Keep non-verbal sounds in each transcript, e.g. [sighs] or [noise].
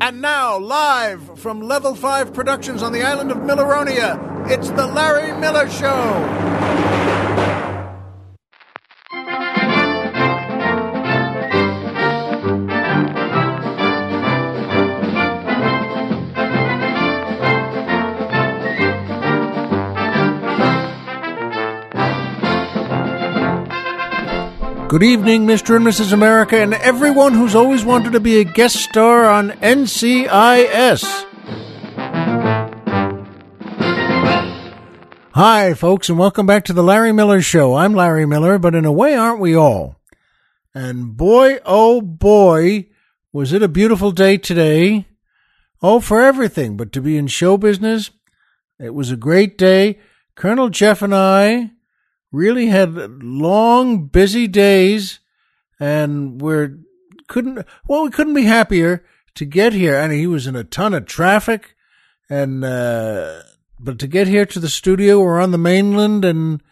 And now, live from Level 5 Productions on the island of Milleronia, it's The Larry Miller Show. Good evening, Mr. and Mrs. America, and everyone who's always wanted to be a guest star on NCIS. Hi, folks, and welcome back to the Larry Miller Show. I'm Larry Miller, but in a way, aren't we all? And boy, oh boy, was it a beautiful day today. Oh, for everything, but to be in show business, it was a great day. Colonel Jeff and I really had long, busy days, and we're couldn't well, we couldn't be happier to get here. And he was in a ton of traffic, and uh, but to get here to the studio, we're on the mainland and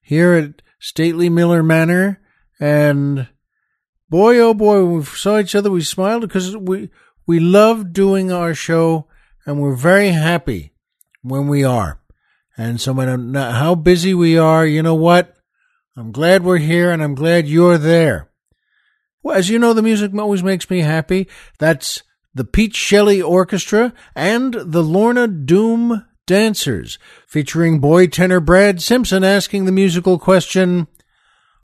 here at Stately Miller Manor, and boy, oh boy, when we saw each other, we smiled because we we love doing our show, and we're very happy when we are. And so, no matter how busy we are, you know what? I'm glad we're here and I'm glad you're there. Well, as you know, the music always makes me happy. That's the Pete Shelley Orchestra and the Lorna Doom Dancers, featuring boy tenor Brad Simpson asking the musical question,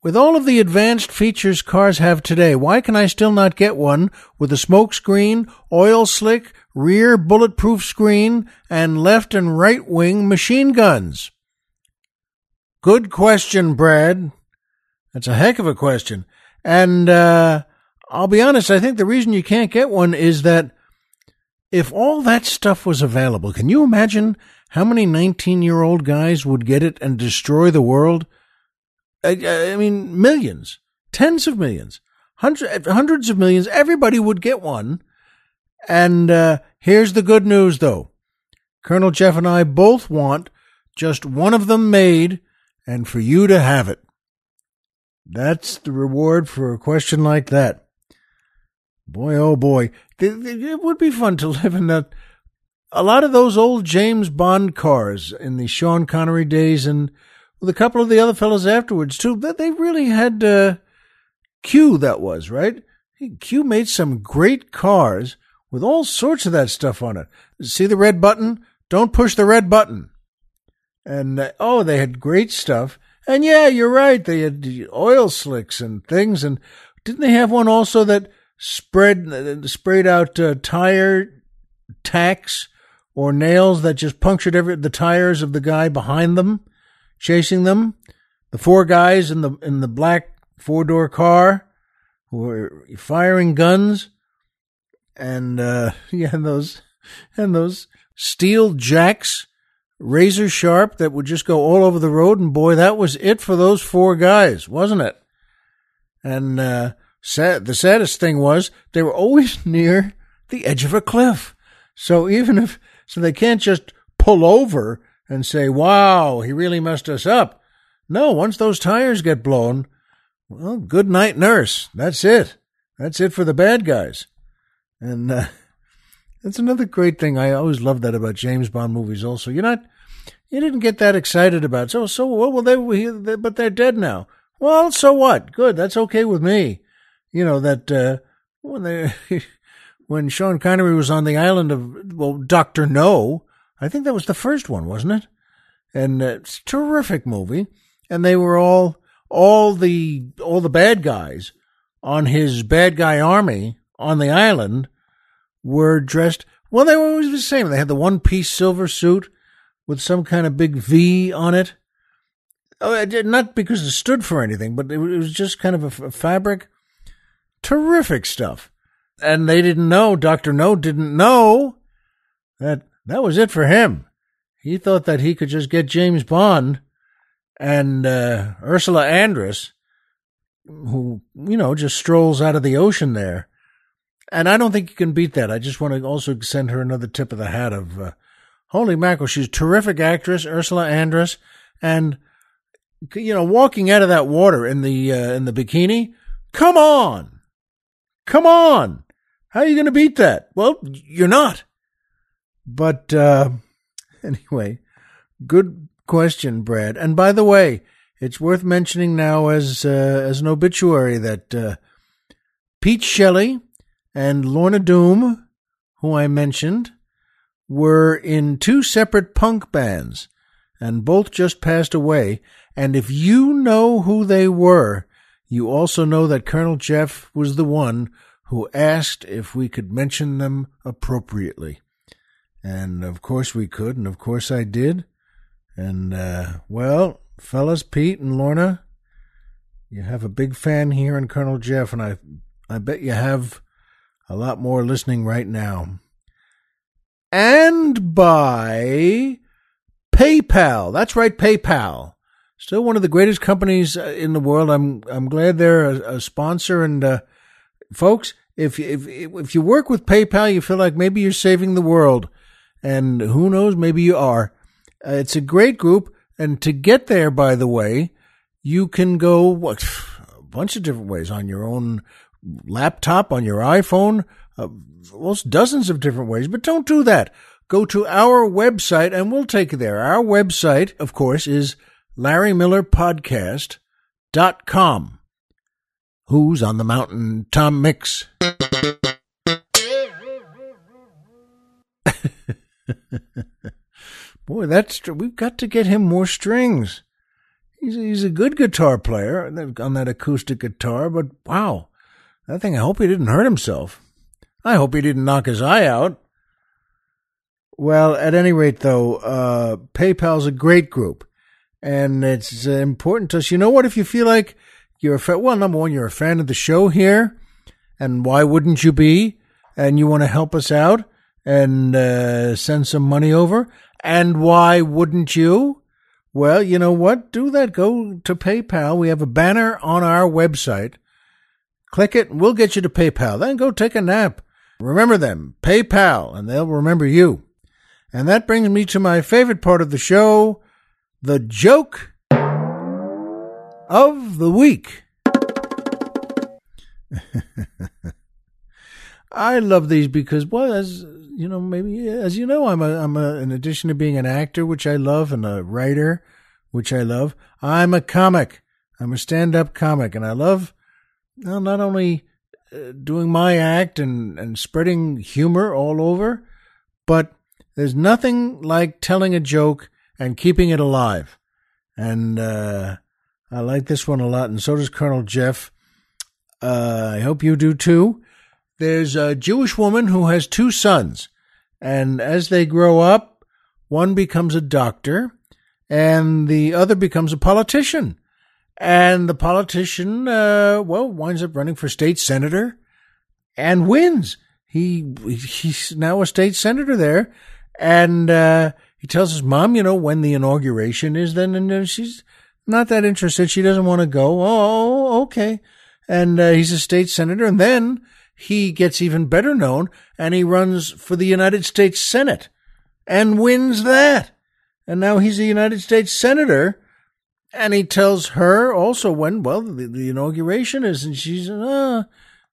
with all of the advanced features cars have today, why can I still not get one with a smoke screen, oil slick, rear bulletproof screen, and left and right wing machine guns? Good question, Brad. That's a heck of a question. And uh, I'll be honest, I think the reason you can't get one is that if all that stuff was available, can you imagine how many 19 year old guys would get it and destroy the world? I, I mean, millions, tens of millions, hundreds, hundreds of millions. Everybody would get one. And uh, here's the good news, though. Colonel Jeff and I both want just one of them made and for you to have it. That's the reward for a question like that. Boy, oh boy. It would be fun to [laughs] live in that. A lot of those old James Bond cars in the Sean Connery days and with a couple of the other fellows afterwards too. They really had uh, Q. That was right. Q made some great cars with all sorts of that stuff on it. See the red button? Don't push the red button. And uh, oh, they had great stuff. And yeah, you're right. They had oil slicks and things. And didn't they have one also that spread uh, sprayed out uh, tire tacks or nails that just punctured every the tires of the guy behind them? chasing them. The four guys in the in the black four door car were firing guns, and uh, [laughs] yeah, and those and those steel jacks, razor sharp, that would just go all over the road. And boy, that was it for those four guys, wasn't it? And uh, sad, the saddest thing was they were always [laughs] near the edge of a cliff. So even if so, they can't just pull over and say, wow, he really messed us up. No, once those tires get blown, well, good night, nurse. That's it. That's it for the bad guys. And uh, that's another great thing. I always love that about James Bond movies. Also, you're not, you didn't get that excited about. So, so well, well, they, were here, they but they're dead now. Well, so what? Good. That's okay with me. You know that uh, when they, [laughs] when Sean Connery was on the island of well, Doctor No, I think that was the first one, wasn't it? And uh, it's a terrific movie. And they were all all the all the bad guys on his bad guy army on the island were dressed well they were always the same. They had the one piece silver suit with some kind of big V on it. Oh, not because it stood for anything, but it was just kind of a, fabric. Terrific stuff. And they didn't know, Dr. No didn't know that that was it for him. He thought that he could just get James Bond and uh, Ursula Andress, who, you know, just strolls out of the ocean there. And I don't think you can beat that. I just want to also send her another tip of the hat of, uh, holy mackerel, she's a terrific actress, Ursula Andress. And, you know, walking out of that water in the, uh, in the bikini, come on. Come on. How are you going to beat that? Well, you're not. But uh, [laughs] anyway, good question, Brad. And by the way, it's worth mentioning now as uh, as an obituary that uh, Pete Shelley and Lorna Doom, who I mentioned, were in two separate punk bands, and both just passed away. And if you know who they were, you also know that Colonel Jeff was the one who asked if we could mention them appropriately. And of course we could, and of course I did. And, uh, well, fellas, Pete and Lorna, you have a big fan here in Colonel Jeff, and I, I bet you have a lot more listening right now. And by PayPal. That's right, PayPal. Still one of the greatest companies uh, in the world. I'm I'm glad they're a, a sponsor. And uh, folks, if if if you work with PayPal, you feel like maybe you're saving the world, and who knows, maybe you are. Uh, it's a great group, and to get there, by the way, you can go what, [sighs] a bunch of different ways on your own laptop, on your iPhone, uh, well, dozens of different ways. But don't do that. Go to our website, and we'll take you there. Our website, of course, is LarryMillerPodcast.com. Who's on the mountain? Tom Mix. [laughs] Boy, that's we've got to get him more strings. He's he's a good guitar player on that acoustic guitar, but wow, that thing. I hope he didn't hurt himself. I hope he didn't knock his eye out. Well, at any rate, though, uh, PayPal's a great group, and it's important to us. You know what? If you feel like you're a fan, well, number one, you're a fan of the show here, and why wouldn't you be? And you want to help us out and uh, send some money over. And why wouldn't you? Well, you know what? Do that. Go to PayPal. We have a banner on our website. Click it, and we'll get you to PayPal. Then go take a nap. Remember them, PayPal, and they'll remember you. And that brings me to my favorite part of the show the joke of the week. [laughs] I love these because, well, as you know, maybe as you know, I'm a, I'm a, in addition to being an actor, which I love, and a writer, which I love, I'm a comic. I'm a stand-up comic, and I love well, not only uh, doing my act and and spreading humor all over, but there's nothing like telling a joke and keeping it alive. And uh, I like this one a lot, and so does Colonel Jeff. Uh, I hope you do too. There's a Jewish woman who has two sons, and as they grow up, one becomes a doctor and the other becomes a politician. And the politician, uh, well, winds up running for state senator and wins. He he's now a state senator there, and uh, he tells his mom, you know, when the inauguration is. Then and she's not that interested. She doesn't want to go. Oh, okay. And uh, he's a state senator, and then he gets even better known and he runs for the United States Senate and wins that. And now he's a United States Senator. And he tells her also when, well, the, the inauguration is, and she's, uh,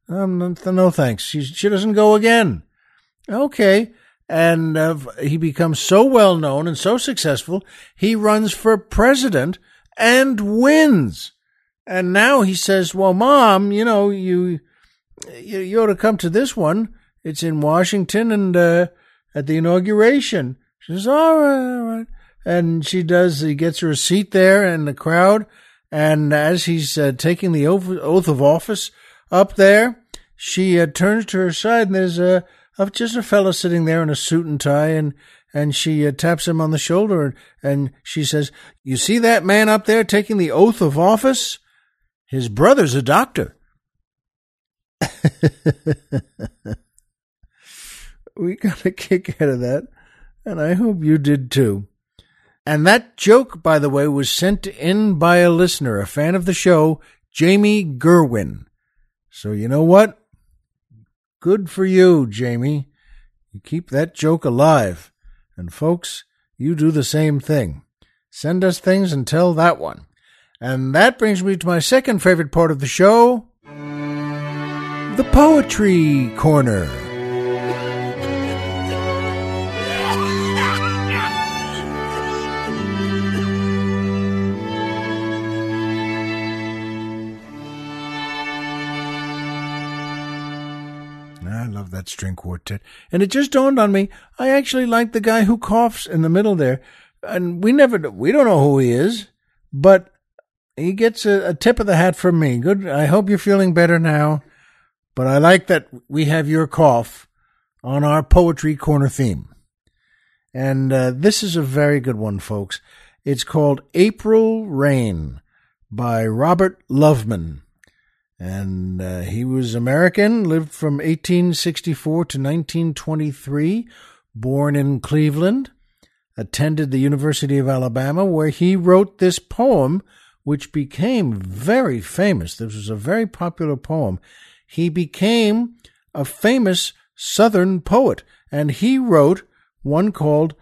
um, no thanks. She, she doesn't go again. Okay. And uh, he becomes so well known and so successful, he runs for president and wins. And now he says, well, mom, you know, you, you, you ought to come to this one. It's in Washington and uh, at the inauguration. She says, all right, all right. And she does, he gets her a seat there in the crowd. And as he's uh, taking the oath of office up there, she uh, turns to her side and there's a, just a fellow sitting there in a suit and tie and and she uh, taps him on the shoulder and she says, You see that man up there taking the oath of office? His brother's a doctor. [laughs] we got a kick out of that, and I hope you did too. And that joke, by the way, was sent in by a listener, a fan of the show, Jamie Gerwin. So you know what? Good for you, Jamie. You keep that joke alive. And folks, you do the same thing. Send us things and tell that one. And that brings me to my second favorite part of the show the Poetry Corner. That string quartet. And it just dawned on me, I actually like the guy who coughs in the middle there. And we never, we don't know who he is, but he gets a, a tip of the hat from me. Good. I hope you're feeling better now. But I like that we have your cough on our Poetry Corner theme. And uh, this is a very good one, folks. It's called April Rain by Robert Loveman. And uh, he was American, lived from 1864 to 1923, born in Cleveland, attended the University of Alabama, where he wrote this poem, which became very famous. This was a very popular poem. He became a famous Southern poet, and he wrote one called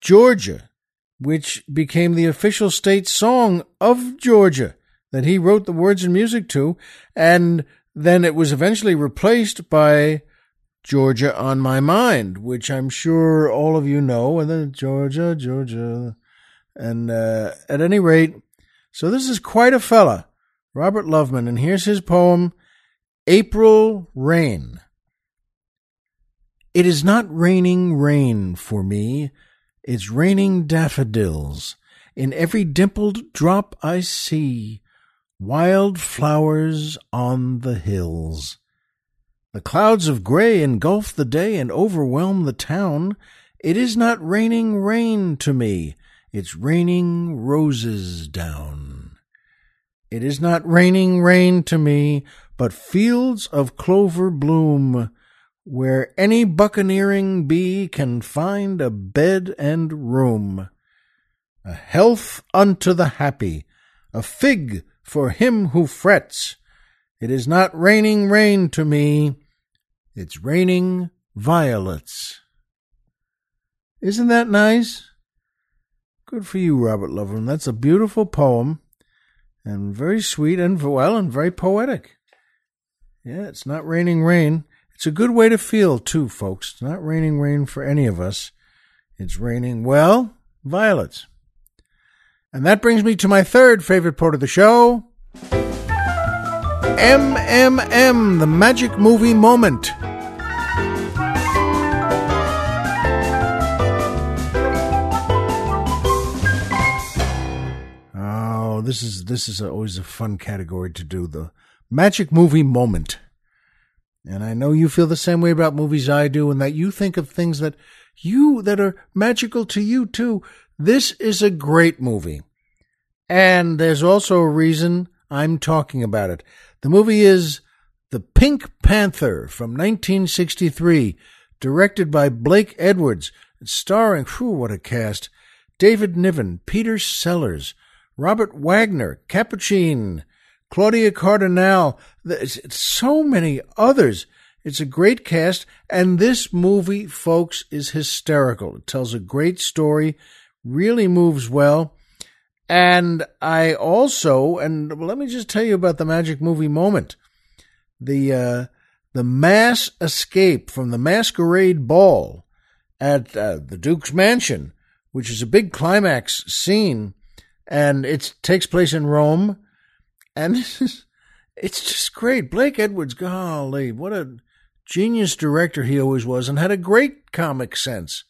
Georgia, which became the official state song of Georgia that he wrote the words and music to, and then it was eventually replaced by Georgia on My Mind, which I'm sure all of you know, and then Georgia, Georgia. And uh, at any rate, so this is quite a fella, Robert Loveman, and here's his poem, April Rain. It is not raining rain for me, it's raining daffodils. In every dimpled drop I see wild flowers on the hills. The clouds of gray engulf the day and overwhelm the town. It is not raining rain to me, it's raining roses down. It is not raining rain to me, but fields of clover bloom, where any buccaneering bee can find a bed and room. A health unto the happy, a fig for him who frets. It is not raining rain to me, it's raining violets. Isn't that nice? Good for you, Robert Loveman. That's a beautiful poem and very sweet and well and very poetic. Yeah, it's not raining rain. It's a good way to feel, too, folks. It's not raining rain for any of us. It's raining, well, violets. And that brings me to my third favorite part of the show MMM, the magic movie moment. Oh, this is this is always a fun category to do the magic movie moment. And I know you feel the same way about movies I do, and that you think of things that you that are magical to you too. This is a great movie. And there's also a reason I'm talking about it. The movie is The Pink Panther from 1963, directed by Blake Edwards, starring, whew, what a cast, David Niven, Peter Sellers, Robert Wagner, Capucine, Claudia Cardinale, so many others. It's a great cast, and this movie, folks, is hysterical. It tells a great story, really moves well. And I also, and let me just tell you about the magic movie moment. The, uh, the mass escape from the masquerade ball at uh, the Duke's mansion, which is a big climax scene, and it takes place in Rome and [laughs] this is, it's just great. Blake Edwards, golly, what a genius director he always was, and had a great comic sense.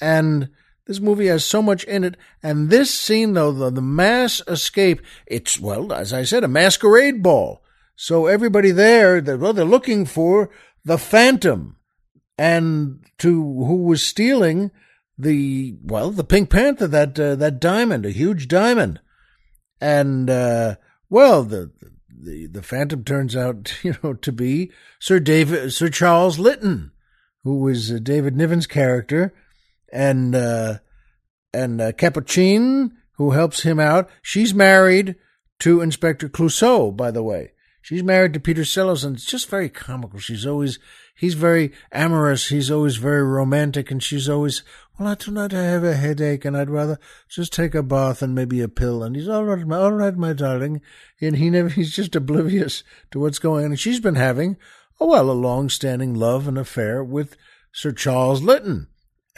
And this movie has so much in it. And this scene, though, the, the mass escape, it's, well, as I said, a masquerade ball. So everybody there, they're, well, they're looking for the Phantom and to who was stealing the, well, the Pink Panther, that, uh, that diamond, a huge diamond. And, uh, well, the the the Phantom turns out, [laughs] you know, to be Sir David Sir Charles Lytton, who was uh, David Niven's character, and uh, and uh, who helps him out. She's married to Inspector Clouseau, by the way. She's married to Peter Sellers, and it's just very comical. She's always he's very amorous. He's always very romantic, and she's always well, I have a headache and I'd rather just take a bath and maybe a pill. And he's all right, my, all right, my darling. And he never, [laughs] he's just oblivious to what's going on. And she's been having, oh, well, a long-standing love and affair with Sir Charles Lytton,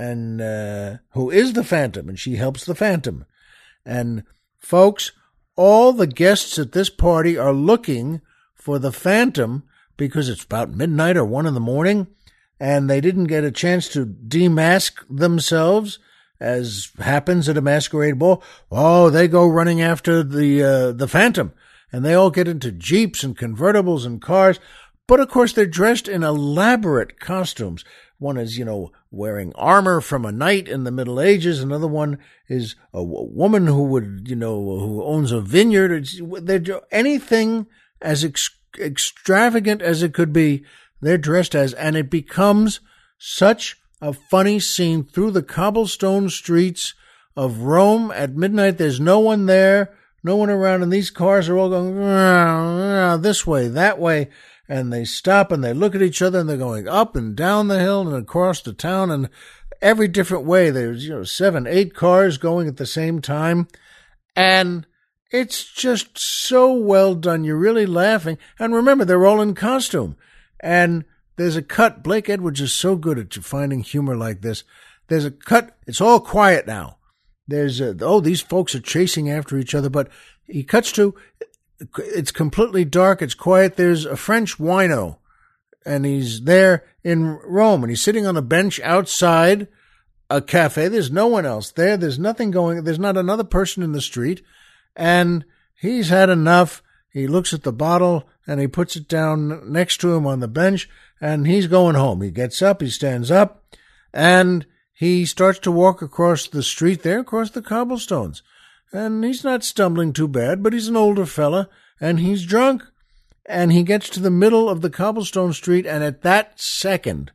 and uh, who is the Phantom, and she helps the Phantom. And folks, all the guests at this party are looking for the Phantom because it's about midnight or one in the morning and they didn't get a chance to demask themselves, as happens at a masquerade ball. Oh, they go running after the uh, the Phantom, and they all get into jeeps and convertibles and cars. But of course, they're dressed in elaborate costumes. One is, you know, wearing armor from a knight in the Middle Ages. Another one is a woman who would, you know, who owns a vineyard. It's, they're anything as ex- extravagant as it could be they're dressed as, and it becomes such a funny scene through the cobblestone streets of Rome at midnight. There's no one there, no one around, and these cars are all going this way, that way, and they stop and they look at each other and they're going up and down the hill and across the town and every different way. There's, you know, seven, eight cars going at the same time. And it's just so well done. You're really laughing. And remember, they're all in costume. And there's a cut. Blake Edwards is so good at finding humor like this. There's a cut. It's all quiet now. There's a, oh, these folks are chasing after each other, but he cuts to, it's completely dark. It's quiet. There's a French wino and he's there in Rome and he's sitting on a bench outside a cafe. There's no one else there. There's nothing going. There's not another person in the street and he's had enough. He looks at the bottle and he puts it down next to him on the bench and he's going home. He gets up, he stands up, and he starts to walk across the street there, across the cobblestones. And he's not stumbling too bad, but he's an older fella and he's drunk. And he gets to the middle of the cobblestone street, and at that second,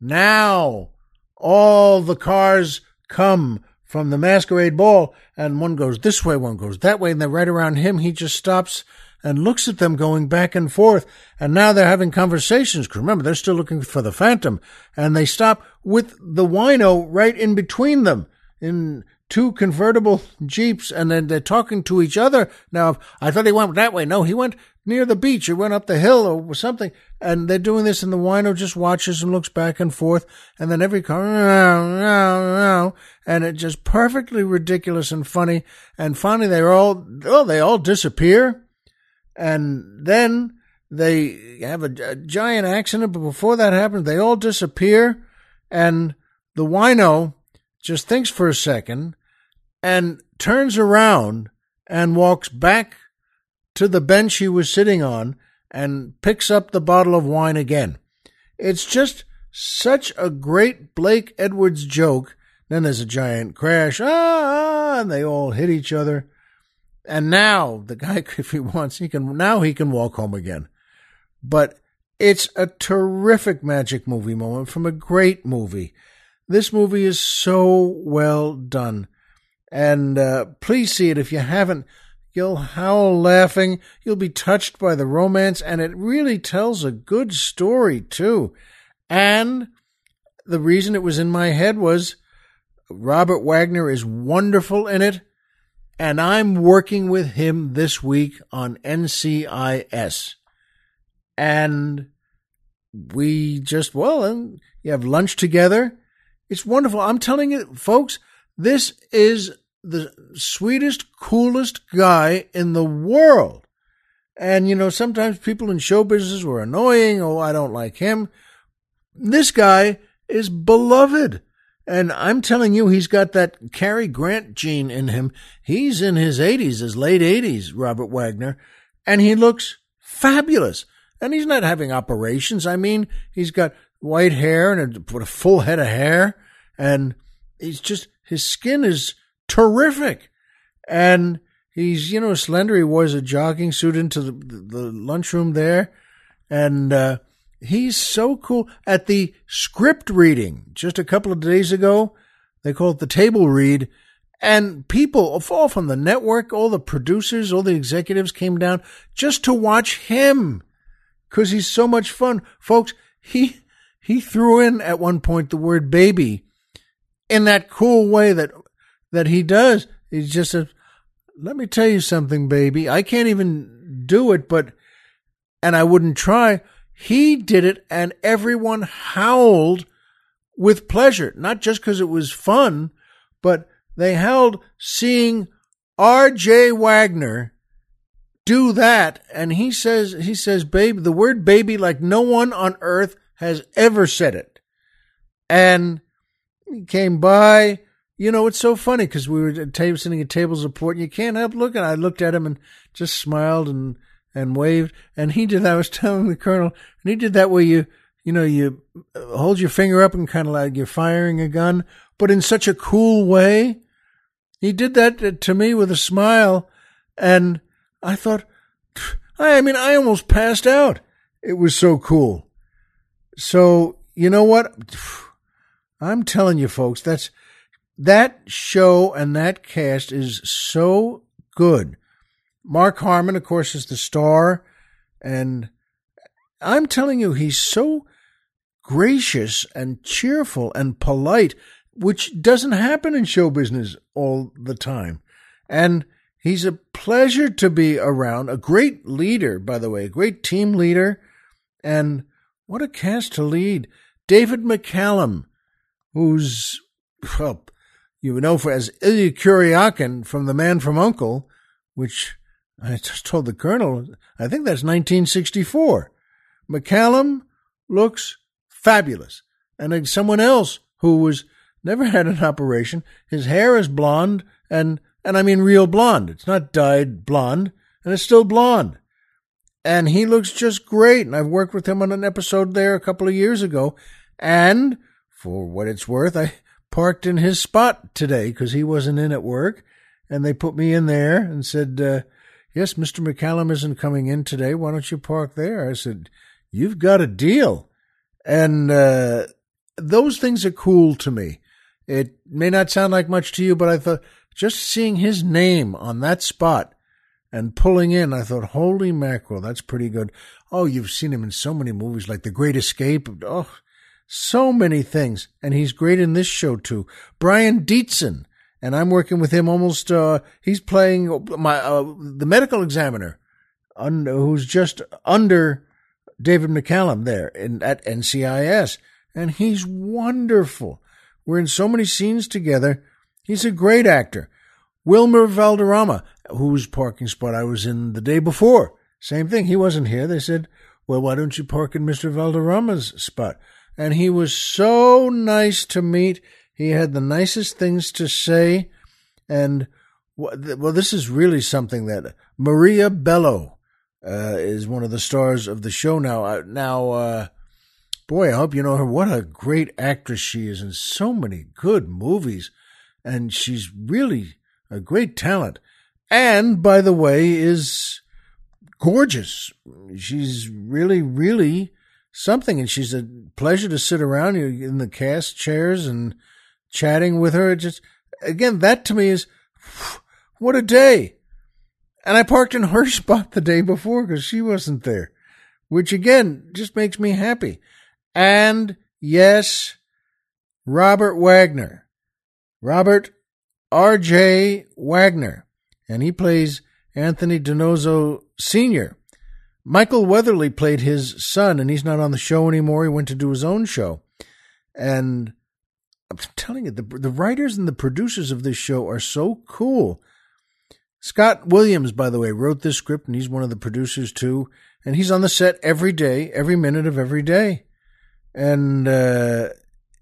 now all the cars come from the masquerade ball, and one goes this way, one goes that way, and they're right around him. He just stops and looks at them going back and forth. And now they're having conversations. Cause remember, they're still looking for the phantom and they stop with the wino right in between them in two convertible jeeps and then they're talking to each other. Now, I thought he went that way. No, he went near the beach or went up the hill or something. And they're doing this and the wino just watches and looks back and forth. And then every car, and it's just perfectly ridiculous and funny. And finally they all, oh, they all disappear and then they have a, a, giant accident. But before that happens, they all disappear, and the wino just thinks for a second and turns around and walks back to the bench he was sitting on and picks up the bottle of wine again. It's just such a great Blake Edwards joke. Then there's a giant crash, ah, and they all hit each other. And now the guy, [laughs] if he wants, he can, now he can walk home again. But it's a terrific magic movie moment from a great movie. This movie is so well done. And uh, please see it if you haven't. You'll howl laughing. You'll be touched by the romance, and it really tells a good story, too. And the reason it was in my head was Robert Wagner is wonderful in it and I'm working with him this week on NCIS. And we just, well, and you have lunch together. It's wonderful. I'm telling you, folks, this is the sweetest, coolest guy in the world. And, you know, sometimes people in show business were annoying. Oh, I don't like him. This guy is beloved. And I'm telling you, he's got that Cary Grant gene in him. He's in his 80s, his late 80s, Robert Wagner, and he looks fabulous. And he's not having operations. I mean, he's got white hair and a, a full head of hair, and he's just, his skin is terrific. And he's, you know, slender. He wears a jogging suit into the, the lunchroom there. And, uh, He's so cool. At the script reading just a couple of days ago, they call it the table read, and people all from the network, all the producers, all the executives came down just to watch him because he's so much fun. Folks, he he threw in at one point the word baby in that cool way that that he does. He's just a let me tell you something, baby. I can't even do it, but and I wouldn't try. He did it and everyone howled with pleasure, not just because it was fun, but they howled seeing R.J. Wagner do that. And he says, he says, baby, the word baby like no one on earth has ever said it. And he came by. You know, it's so funny because we were sitting at tables of port and you can't help looking. I looked at him and just smiled and, and waved. And he did, I was [laughs] telling the colonel, and he did that where you, you know, you uh, hold your finger up and kind of like you're firing a gun, but in such a cool way. He did that to me with a smile. And I thought, I mean, I almost passed out. It was so cool. So, you know what? [sighs] I'm telling you, folks, that's that show and that cast is so good. Mark Harmon, of course, is the star, and I'm telling you, he's so gracious and cheerful and polite, which doesn't happen in show business all the time. And he's a pleasure to be around. A great leader, by the way, a great team leader. And what a cast to lead. David McCallum, who's, well, you know for as Illya Kuryakin from The Man from Uncle, which I just told the colonel, I think that's 1964. McCallum looks fabulous. And someone else who was never had an operation, his hair is blonde and and I mean real blonde. It's not dyed blonde, and it's still blonde. And he looks just great. And I've worked with him on an episode there a couple of years ago. And for what it's worth, I parked in his spot today because he wasn't in at work. And they put me in there and said, uh, Yes, Mr. McCallum isn't coming in today. Why don't you park there? I said, You've got a deal. And uh, those things are cool to me. It may not sound like much to you, but I thought just seeing his name on that spot and pulling in, I thought, holy mackerel, that's pretty good. Oh, you've seen him in so many movies like The Great Escape. Oh, so many things. And he's great in this show too. Brian Dietzen. And I'm working with him almost, uh, he's playing my, uh, the medical examiner under, who's just under David McCallum there in, at NCIS. And he's wonderful. We're in so many scenes together. He's a great actor. Wilmer Valderrama, whose parking spot I was in the day before. Same thing. He wasn't here. They said, well, why don't you park in Mr. Valderrama's spot? and he was so nice to meet. He had the nicest things to say, and well, this is really something that Maria Bello uh, is one of the stars of the show now. Uh, now, uh, boy, I hope you know her. What a great actress she is in so many good movies, and she's really a great talent. And by the way, is gorgeous. She's really, really something, and she's a pleasure to sit around you in the cast chairs and chatting with her. Just again, that to me is what a day. And I parked in her [laughs] spot the day before because she wasn't there, which again just makes me happy. And yes, Robert Wagner, Robert R.J. Wagner, and he plays Anthony DiNozzo Sr. Michael Weatherly played his son, and he's not on the show anymore. He went to do his own show. And I'm telling you, the, the writers and the producers of this show are so cool. Scott Williams, by the way, wrote this script, and he's one of the producers too. And he's on the set every day, every minute of every day. And uh,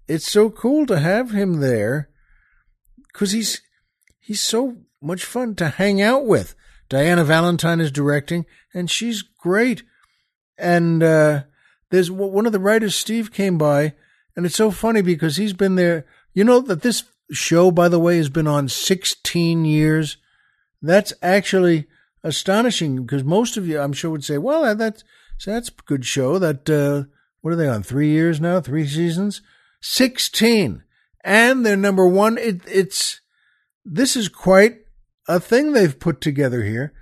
it's so cool to have him there because he's he's so much fun to hang out with. Diana Valentine is directing, and she's great. And uh, there's one of the writers, Steve, came by, and it's so funny because he's been there. You know that this show, by the way, has been on 16 years. That's actually astonishing because most of you, I'm sure, would say, "Well, that's that's a good show." That uh, what are they on? Three years now? Three seasons? 16, and they're number one. It, it's this is quite a thing they've put together here.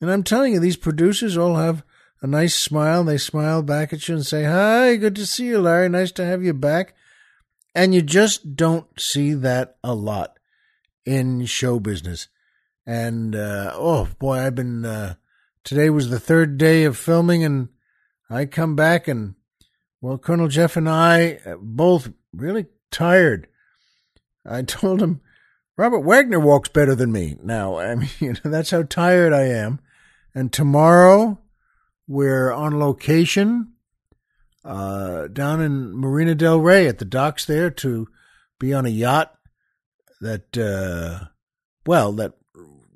And I'm telling you, these producers all have a nice smile. They smile back at you and say, Hi, good to see you, Larry. Nice to have you back. And you just don't see that a lot in show business. And, uh, oh boy, I've been, uh, today was the third day of filming and I come back and, well, Colonel Jeff and I uh, both really tired. I told him, Robert Wagner walks better than me now. I [laughs] mean, you know, that's how tired I am. And tomorrow we're on location uh, down in Marina Del Rey at the docks there to be on a yacht that, uh, well, that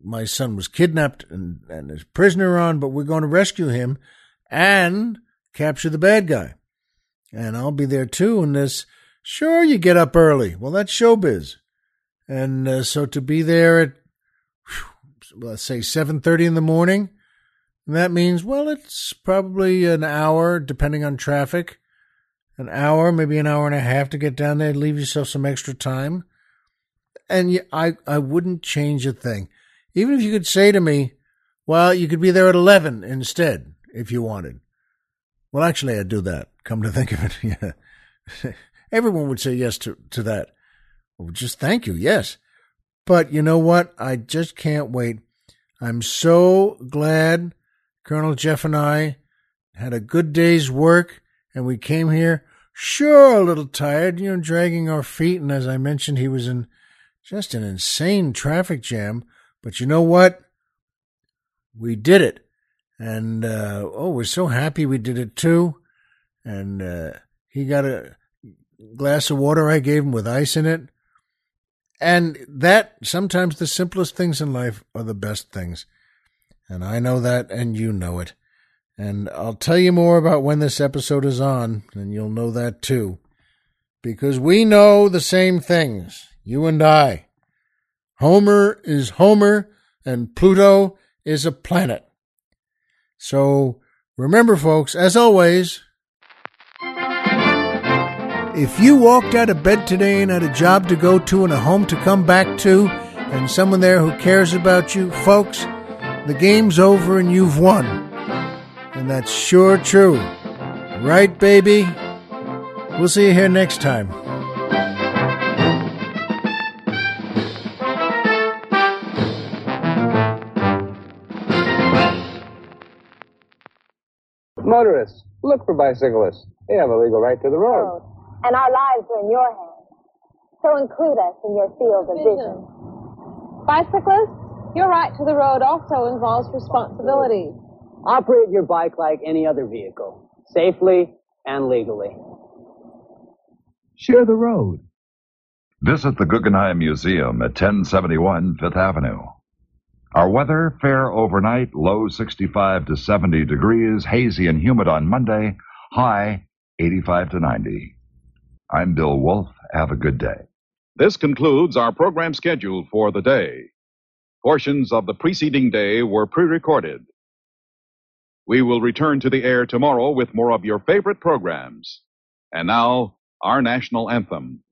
my son was kidnapped and, and is prisoner on, but we're going to rescue him and capture the bad guy. And I'll be there too. And this, sure, you get up early. Well, that's showbiz. And uh, so to be there at, whew, let's say, 7.30 in the morning, that means, well, it's probably an hour, depending on traffic. An hour, maybe an hour and a half to get down there. Leave yourself some extra time. And I, I wouldn't change a thing. Even if you could say to me, well, you could be there at 11 instead, if you wanted. Well, actually, I'd do that. Come to think of it, [laughs] yeah. Everyone would say yes to, to that. Well, just thank you, yes. But you know what? I just can't wait. I'm so glad Colonel Jeff and I had a good day's work and we came here, sure, a little tired, you know, dragging our feet. And as I mentioned, he was in just an insane traffic jam. But you know what? We did it. And, uh, oh, we're so happy we did it too. And, uh, he got a glass of water I gave him with ice in it. And that sometimes the simplest things in life are the best things. And I know that, and you know it. And I'll tell you more about when this episode is on, and you'll know that too. Because we know the same things, you and I. Homer is Homer, and Pluto is a planet. So remember, folks, as always, if you walked out of bed today and had a job to go to and a home to come back to, and someone there who cares about you, folks, the game's over and you've won. And that's sure true. Right, baby? We'll see you here next time. Motorists, look for bicyclists. They have a legal right to the road oh, and our lives are in your hands. So include us in your field of vision. Bicyclists, your right to the road also involves responsibility. Operate your bike like any other vehicle, safely and legally. Share the road. Visit the Guggenheim Museum at 1071 Fifth Avenue. Our weather fair overnight, low 65 to 70 degrees, hazy and humid on Monday, high 85 to 90. I'm Bill Wolf. Have a good day. This concludes our program schedule for the day. Portions of the preceding day were pre recorded. We will return to the air tomorrow with more of your favorite programs. And now, our national anthem.